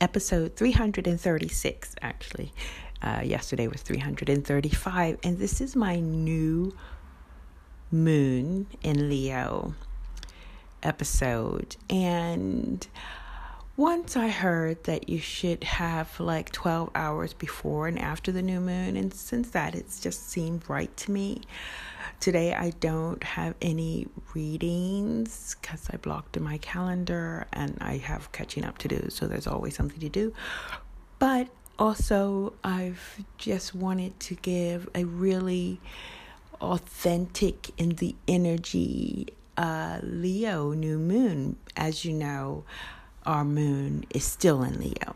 episode 336, actually. Uh, yesterday was 335, and this is my new moon in Leo episode. And once I heard that you should have like 12 hours before and after the new moon, and since that, it's just seemed right to me. Today, I don't have any readings because I blocked in my calendar and I have catching up to do, so there's always something to do. But also, I've just wanted to give a really authentic in the energy uh, Leo new moon. As you know, our moon is still in Leo.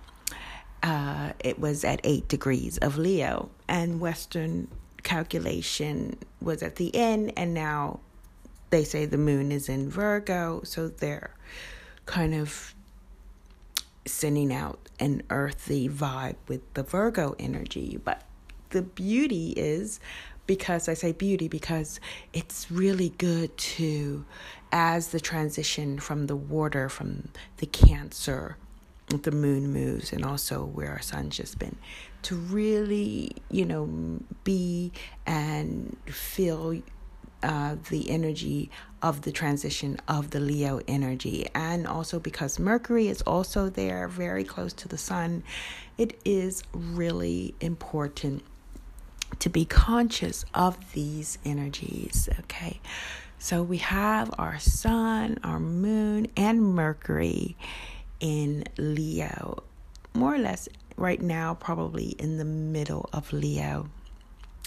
Uh, it was at eight degrees of Leo, and Western calculation was at the end, and now they say the moon is in Virgo, so they're kind of sending out an earthy vibe with the Virgo energy. But the beauty is because I say beauty because it's really good to, as the transition from the water, from the Cancer, the moon moves, and also where our sun's just been, to really, you know, be and feel uh, the energy of the transition of the Leo energy. And also because Mercury is also there, very close to the sun, it is really important to be conscious of these energies. Okay. So we have our sun, our moon, and Mercury in Leo, more or less right now, probably in the middle of Leo.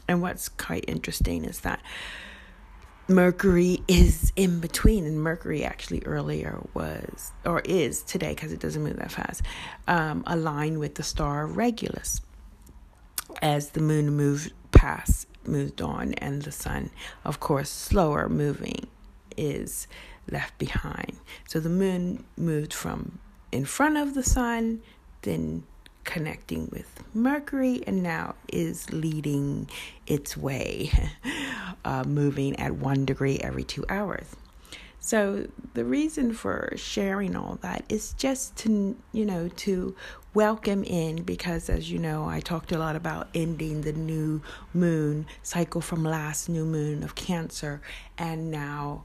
And what's quite interesting is that Mercury is in between, and Mercury actually earlier was, or is today, because it doesn't move that fast, um, aligned with the star Regulus as the moon moved past, moved on, and the sun, of course, slower moving, is left behind. So the moon moved from in front of the sun, then connecting with Mercury, and now is leading its way, uh, moving at one degree every two hours. So the reason for sharing all that is just to you know to welcome in because as you know I talked a lot about ending the new moon cycle from last new moon of Cancer and now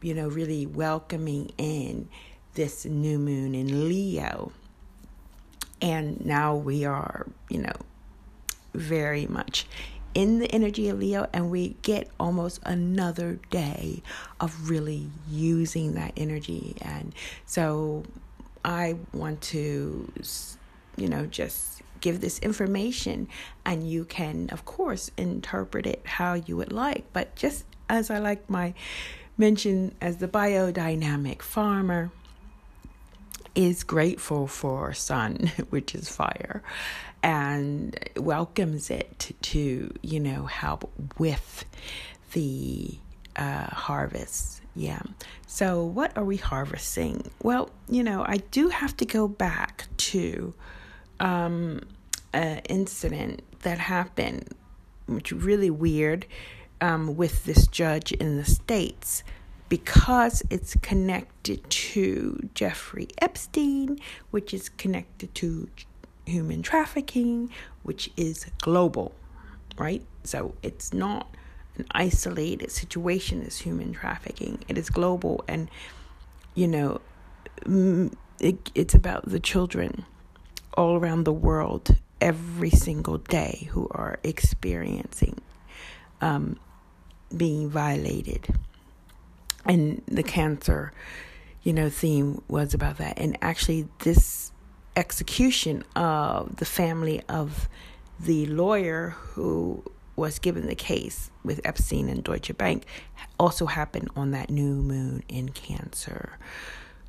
you know really welcoming in this new moon in Leo and now we are, you know, very much in the energy of Leo, and we get almost another day of really using that energy. And so I want to, you know, just give this information, and you can, of course, interpret it how you would like. But just as I like my mention as the biodynamic farmer, is grateful for sun, which is fire, and welcomes it to, you know, help with the uh, harvest. Yeah. So, what are we harvesting? Well, you know, I do have to go back to um, an incident that happened, which really weird, um, with this judge in the States because it's connected to Jeffrey Epstein, which is connected to human trafficking, which is global, right? So it's not an isolated situation as human trafficking, it is global. And, you know, it, it's about the children all around the world every single day who are experiencing um, being violated and the cancer you know theme was about that and actually this execution of the family of the lawyer who was given the case with Epstein and Deutsche Bank also happened on that new moon in Cancer.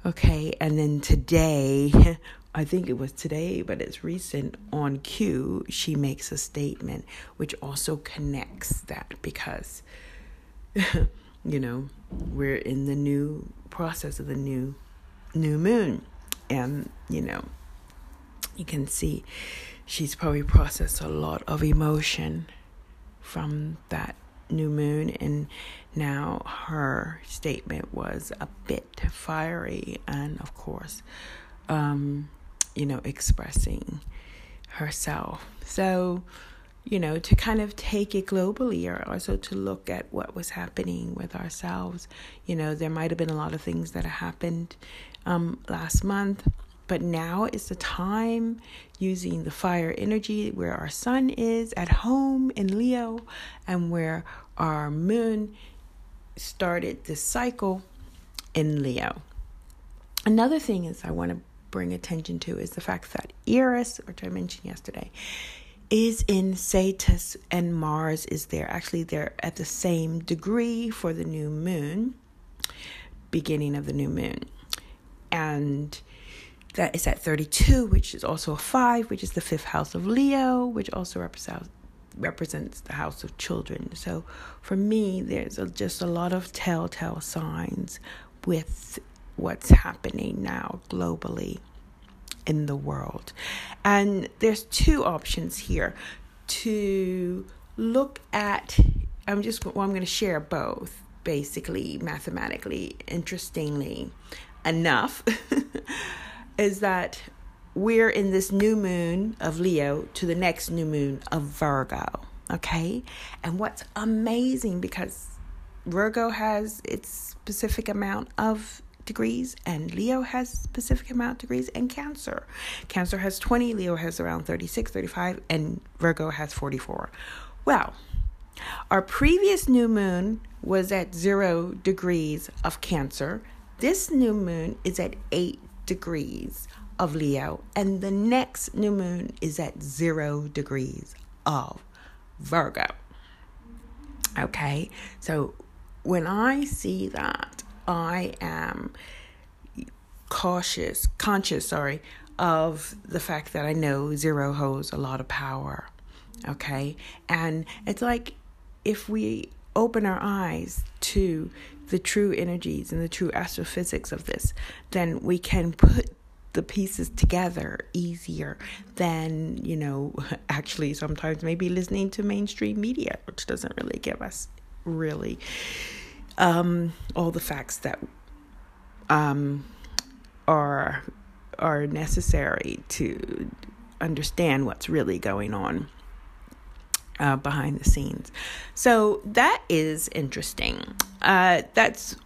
Okay, and then today I think it was today, but it's recent on Q, she makes a statement which also connects that because, you know, we're in the new process of the new new moon. And, you know, you can see she's probably processed a lot of emotion from that new moon and now her statement was a bit fiery and of course um you know, expressing herself. So, you know, to kind of take it globally or also to look at what was happening with ourselves. You know, there might have been a lot of things that happened um, last month, but now is the time using the fire energy where our sun is at home in Leo and where our moon started this cycle in Leo. Another thing is I want to bring attention to is the fact that Eris, which I mentioned yesterday, is in Sagittarius and Mars is there. Actually, they're at the same degree for the new moon, beginning of the new moon. And that is at 32, which is also a 5, which is the fifth house of Leo, which also represents represents the house of children. So for me, there's a, just a lot of telltale signs with what's happening now globally in the world. And there's two options here to look at I'm just well, I'm going to share both basically mathematically interestingly enough is that we're in this new moon of Leo to the next new moon of Virgo okay and what's amazing because Virgo has its specific amount of degrees and Leo has specific amount degrees and Cancer. Cancer has 20, Leo has around 36, 35 and Virgo has 44. Well, our previous new moon was at 0 degrees of Cancer. This new moon is at 8 degrees of Leo and the next new moon is at 0 degrees of Virgo. Okay? So when I see that I am cautious, conscious, sorry, of the fact that I know zero holds a lot of power. Okay? And it's like if we open our eyes to the true energies and the true astrophysics of this, then we can put the pieces together easier than, you know, actually sometimes maybe listening to mainstream media, which doesn't really give us really um, all the facts that um, are are necessary to understand what's really going on uh, behind the scenes. So that is interesting. Uh, that's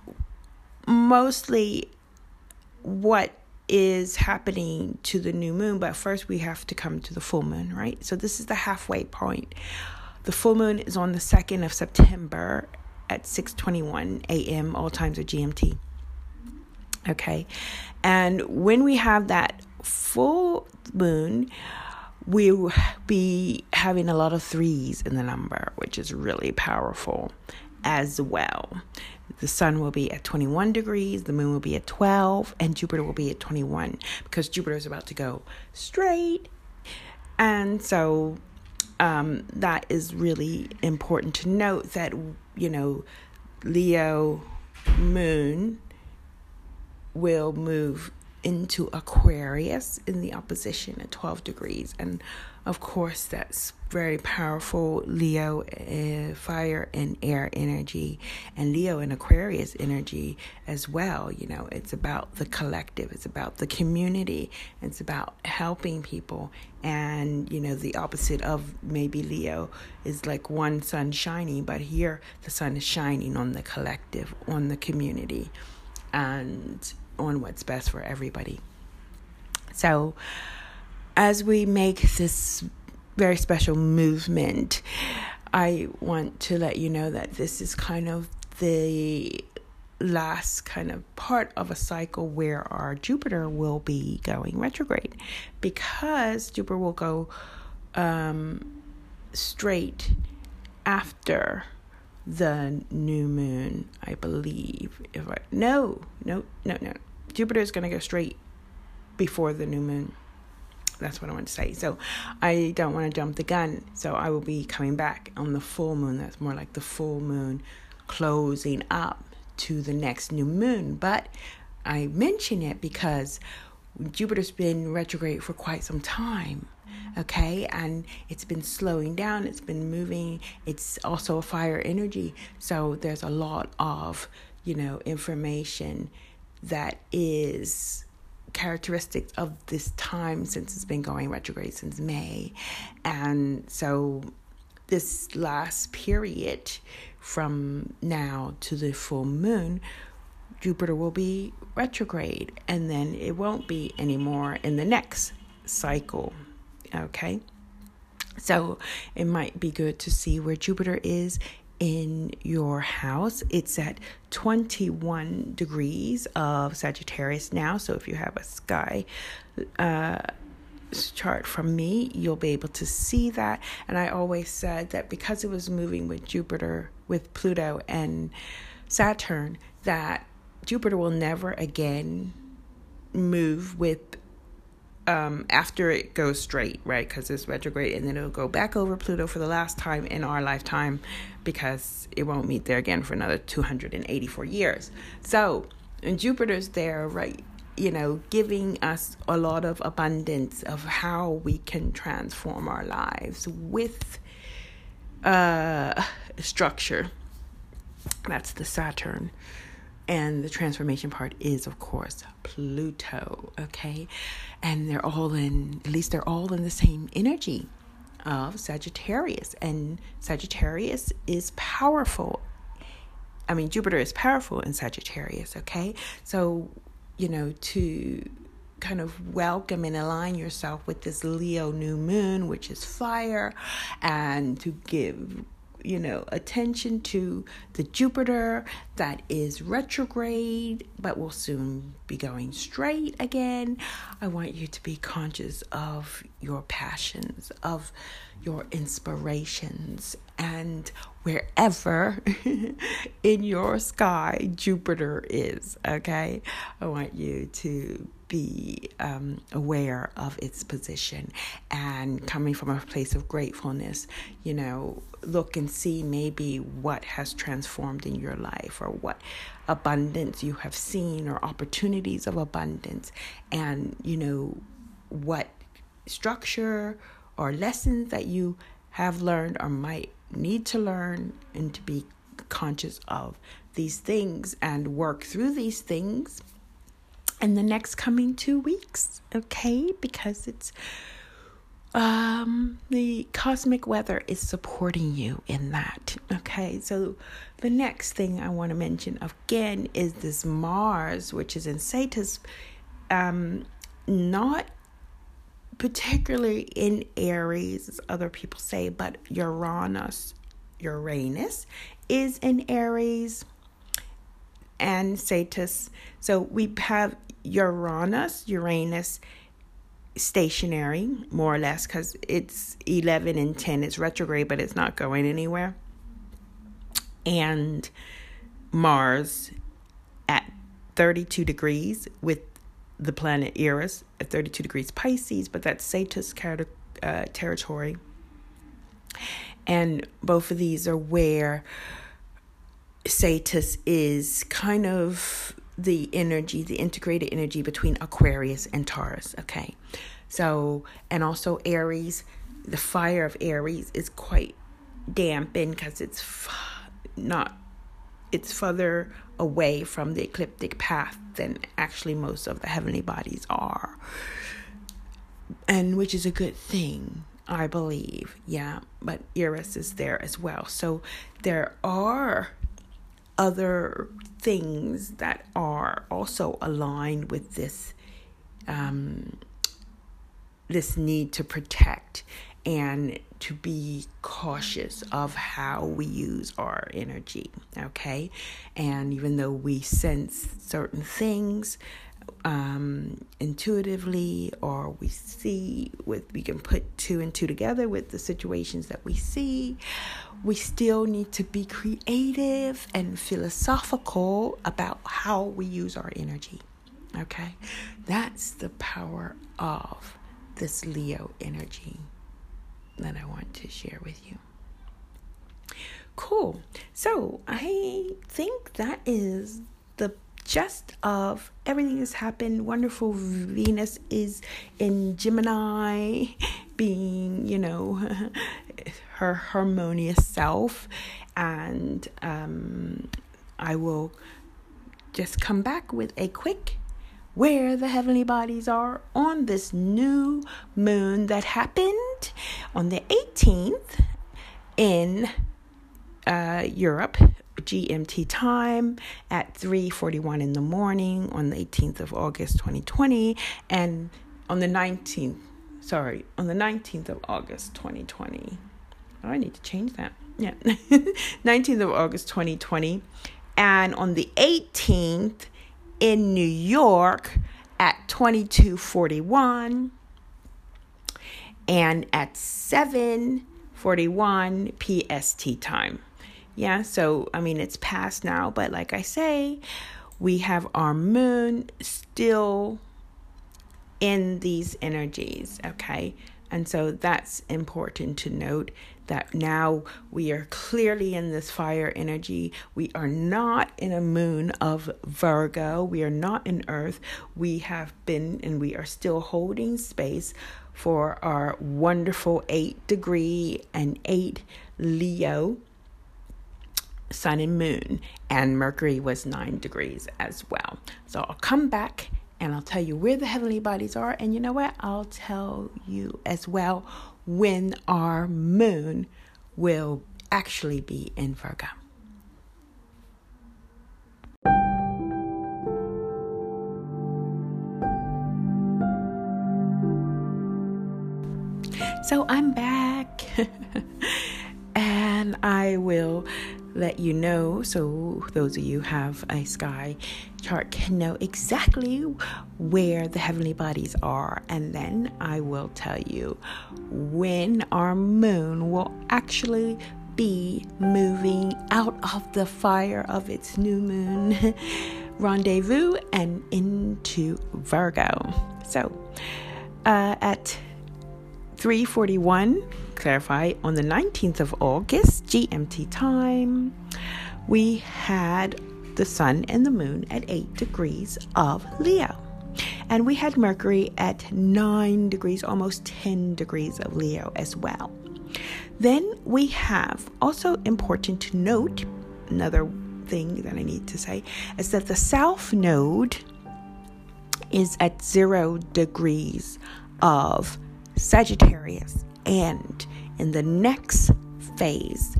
mostly what is happening to the new moon, but first we have to come to the full moon, right? So this is the halfway point. The full moon is on the 2nd of September at 6:21 a.m. all times of GMT. Okay. And when we have that full moon, we'll be having a lot of threes in the number, which is really powerful as well. The sun will be at 21 degrees, the moon will be at 12, and Jupiter will be at 21 because Jupiter is about to go straight. And so um, that is really important to note that, you know, Leo moon will move into Aquarius in the opposition at 12 degrees. And of course, that's very powerful Leo uh, fire and air energy, and Leo and Aquarius energy as well. You know, it's about the collective, it's about the community, it's about helping people. And, you know, the opposite of maybe Leo is like one sun shining, but here the sun is shining on the collective, on the community, and on what's best for everybody. So, as we make this very special movement, I want to let you know that this is kind of the last kind of part of a cycle where our Jupiter will be going retrograde because Jupiter will go um, straight after the new moon, I believe. If I no, no, no, no. Jupiter is going to go straight before the new moon. That's what I want to say. So I don't want to jump the gun. So I will be coming back on the full moon. That's more like the full moon closing up to the next new moon. But I mention it because Jupiter's been retrograde for quite some time. Okay, and it's been slowing down, it's been moving, it's also a fire energy. So there's a lot of, you know, information that is characteristic of this time since it's been going retrograde since May. And so this last period from now to the full moon, Jupiter will be retrograde and then it won't be anymore in the next cycle. Okay. So it might be good to see where Jupiter is in your house. It's at 21 degrees of Sagittarius now. So if you have a sky uh, chart from me, you'll be able to see that. And I always said that because it was moving with Jupiter, with Pluto and Saturn, that Jupiter will never again move with um, after it goes straight, right? Because it's retrograde, and then it'll go back over Pluto for the last time in our lifetime because it won't meet there again for another 284 years. So, and Jupiter's there, right? You know, giving us a lot of abundance of how we can transform our lives with uh, structure. That's the Saturn. And the transformation part is, of course, Pluto, okay? And they're all in, at least they're all in the same energy of Sagittarius. And Sagittarius is powerful. I mean, Jupiter is powerful in Sagittarius, okay? So, you know, to kind of welcome and align yourself with this Leo new moon, which is fire, and to give you know, attention to the Jupiter that is retrograde but will soon be going straight again. I want you to be conscious of your passions, of your inspirations, and wherever in your sky Jupiter is, okay? I want you to be um, aware of its position and coming from a place of gratefulness, you know, look and see maybe what has transformed in your life or what abundance you have seen or opportunities of abundance and, you know, what structure or lessons that you have learned or might need to learn and to be conscious of these things and work through these things in the next coming two weeks, okay? Because it's um the cosmic weather is supporting you in that okay so the next thing i want to mention again is this mars which is in sagittarius um not particularly in aries as other people say but uranus uranus is in aries and sagittarius so we have Uranus, Uranus stationary, more or less, because it's 11 and 10. It's retrograde, but it's not going anywhere. And Mars at 32 degrees with the planet Eris at 32 degrees Pisces, but that's Sagittarius uh, territory. And both of these are where Sagittarius is kind of the energy, the integrated energy between Aquarius and Taurus. Okay. So, and also Aries, the fire of Aries is quite dampened because it's f- not, it's further away from the ecliptic path than actually most of the heavenly bodies are. And which is a good thing, I believe. Yeah. But Eris is there as well. So there are other things that are also aligned with this um, this need to protect and to be cautious of how we use our energy okay? And even though we sense certain things um, intuitively or we see with we can put two and two together with the situations that we see we still need to be creative and philosophical about how we use our energy okay that's the power of this Leo energy that I want to share with you. Cool. So I think that is the gist of everything that's happened. Wonderful Venus is in Gemini, being, you know, her harmonious self. And um, I will just come back with a quick where the heavenly bodies are on this new moon that happened on the 18th in uh, Europe GMT time at 3:41 in the morning on the 18th of August 2020 and on the 19th sorry on the 19th of August 2020 oh, I need to change that yeah 19th of August 2020 and on the 18th in New York at 2241 and at 741 PST time. Yeah, so I mean, it's past now, but like I say, we have our moon still in these energies, okay? And so that's important to note that now we are clearly in this fire energy. We are not in a moon of Virgo. We are not in Earth. We have been and we are still holding space for our wonderful eight degree and eight Leo sun and moon. And Mercury was nine degrees as well. So I'll come back and I'll tell you where the heavenly bodies are. And you know what? I'll tell you as well when our moon will actually be in Virgo. So I'm back and I will let you know so those of you have a sky chart can know exactly where the heavenly bodies are and then I will tell you when our moon will actually be moving out of the fire of its new moon rendezvous and into Virgo. So, uh, at 341 clarify on the 19th of August GMT time we had the sun and the moon at 8 degrees of Leo and we had Mercury at 9 degrees almost 10 degrees of Leo as well then we have also important to note another thing that I need to say is that the south node is at 0 degrees of Sagittarius. And in the next phase,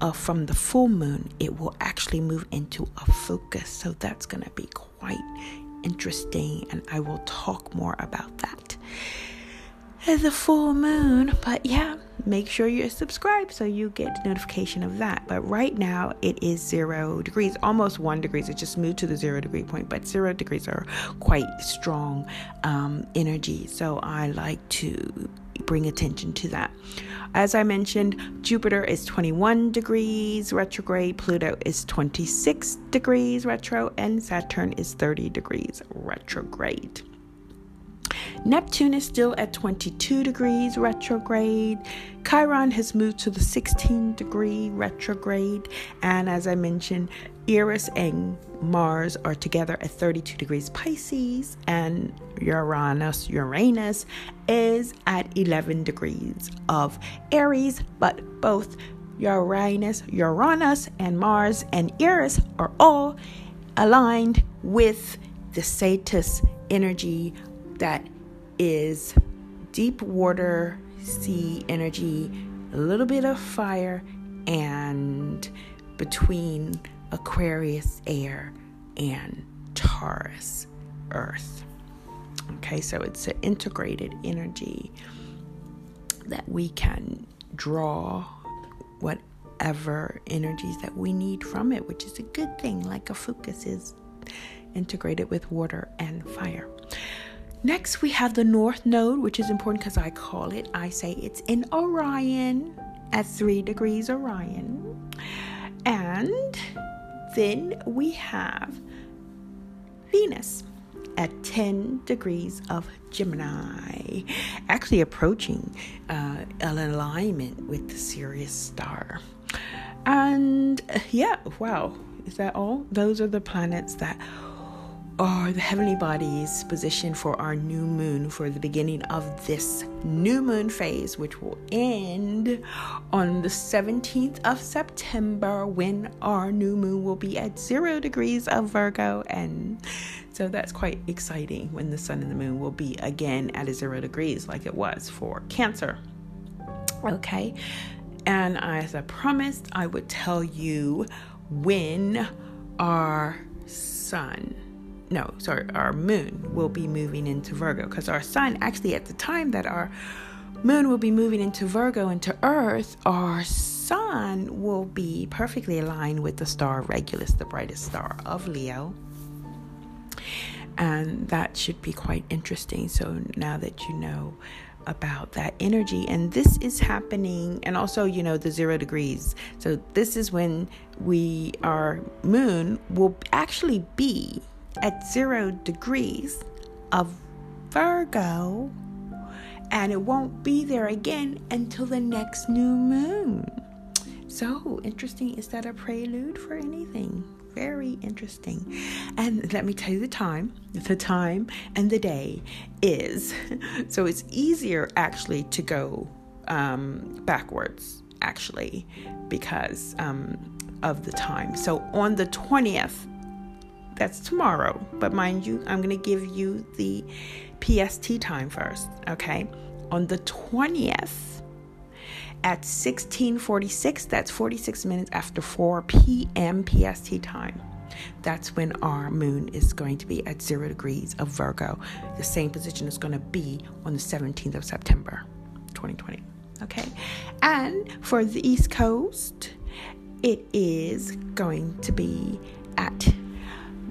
uh, from the full moon, it will actually move into Ophiuchus. So that's going to be quite interesting, and I will talk more about that the full moon. But yeah, make sure you're subscribed so you get notification of that. But right now it is zero degrees, almost one degrees. It just moved to the zero degree point, but zero degrees are quite strong um, energy. So I like to bring attention to that. As I mentioned, Jupiter is 21 degrees retrograde, Pluto is 26 degrees retro, and Saturn is 30 degrees retrograde. Neptune is still at 22 degrees retrograde. Chiron has moved to the 16 degree retrograde. And as I mentioned, Eris and Mars are together at 32 degrees Pisces, and Uranus, Uranus is at 11 degrees of Aries, but both Uranus, Uranus, and Mars and Eris are all aligned with the Sagittarius energy that is deep water, sea energy, a little bit of fire, and between Aquarius air and Taurus earth. Okay, so it's an integrated energy that we can draw whatever energies that we need from it, which is a good thing, like Ophiuchus is integrated with water and fire. Next, we have the North Node, which is important because I call it, I say it's in Orion at 3 degrees Orion. And then we have Venus at 10 degrees of Gemini, actually approaching uh, an alignment with the Sirius star. And yeah, wow, is that all? Those are the planets that are the heavenly bodies positioned for our new moon for the beginning of this new moon phase, which will end on the 17th of September when our new moon will be at zero degrees of Virgo. And so that's quite exciting when the sun and the moon will be again at a zero degrees, like it was for Cancer. Okay. And as I promised, I would tell you when our sun no, sorry, our moon will be moving into Virgo because our sun, actually, at the time that our moon will be moving into Virgo, into Earth, our sun will be perfectly aligned with the star Regulus, the brightest star of Leo. And that should be quite interesting. So now that you know about that energy, and this is happening, and also, you know, the zero degrees. So this is when we, our moon will actually be at zero degrees of Virgo, and it won't be there again until the next new moon. So interesting. Is that a prelude for anything? Very interesting. And let me tell you the time. The time and the day is so it's easier actually to go um, backwards, actually, because um, of the time. So on the 20th, that's tomorrow. But mind you, I'm going to give you the PST time first, okay? On the 20th at 1646, that's 46 minutes after 4 p.m. PST time. That's when our moon is going to be at zero degrees of Virgo. The same position is going to be on the 17th of September, 2020. Okay. And for the East Coast, it is going to be at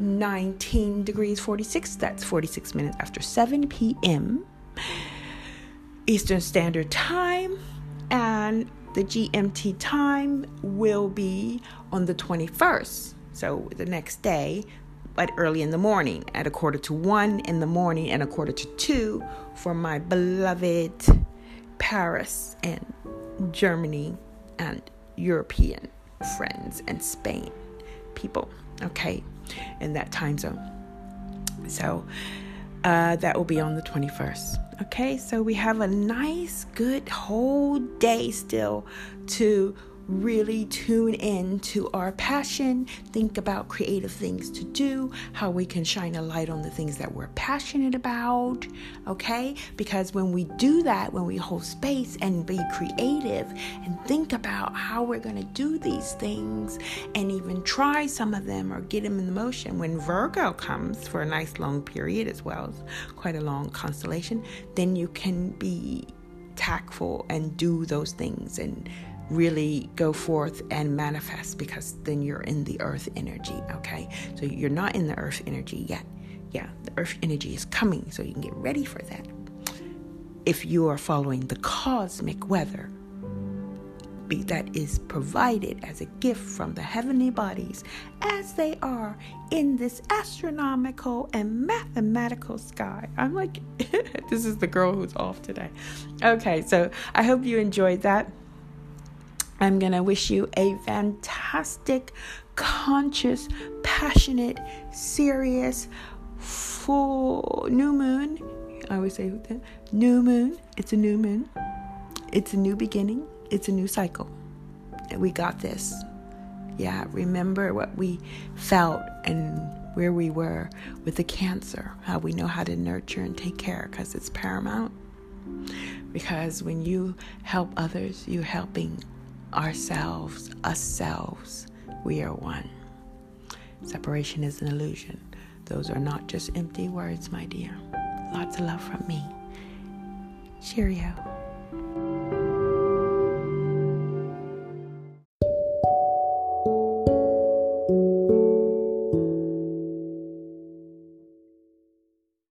19 degrees 46. That's 46 minutes after 7 p.m. Eastern Standard Time. And the GMT time will be on the 21st. So the next day, but early in the morning at a quarter to one in the morning and a quarter to two for my beloved Paris and Germany and European friends and Spain people. Okay, in that time zone. So uh, that will be on the 21st. Okay, so we have a nice, good whole day still to really tune in to our passion, think about creative things to do, how we can shine a light on the things that we're passionate about, okay? Because when we do that, when we hold space and be creative and think about how we're going to do these things and even try some of them or get them in the motion, when Virgo comes for a nice long period as well as quite a long constellation, then you can be tactful and do those things and really go forth and manifest because then you're in the earth energy, okay? So you're not in the earth energy yet. Yeah, the earth energy is coming, so you can get ready for that. If you are following the cosmic weather be that is provided as a gift from the heavenly bodies as they are in this astronomical and mathematical sky. I'm like, this is the girl who's off today. Okay, so I hope you enjoyed that. I'm going to wish you a fantastic, conscious, passionate, serious, full new moon. I always say that new moon. It's a new moon. It's a new beginning. It's a new cycle. And we got this. Yeah, remember what we felt and where we were with the cancer, how we know how to nurture and take care because it's paramount. Because when you help others, you're helping ourselves, us selves, we are one. Separation is an illusion. Those are not just empty words, my dear. Lots of love from me. Cheerio.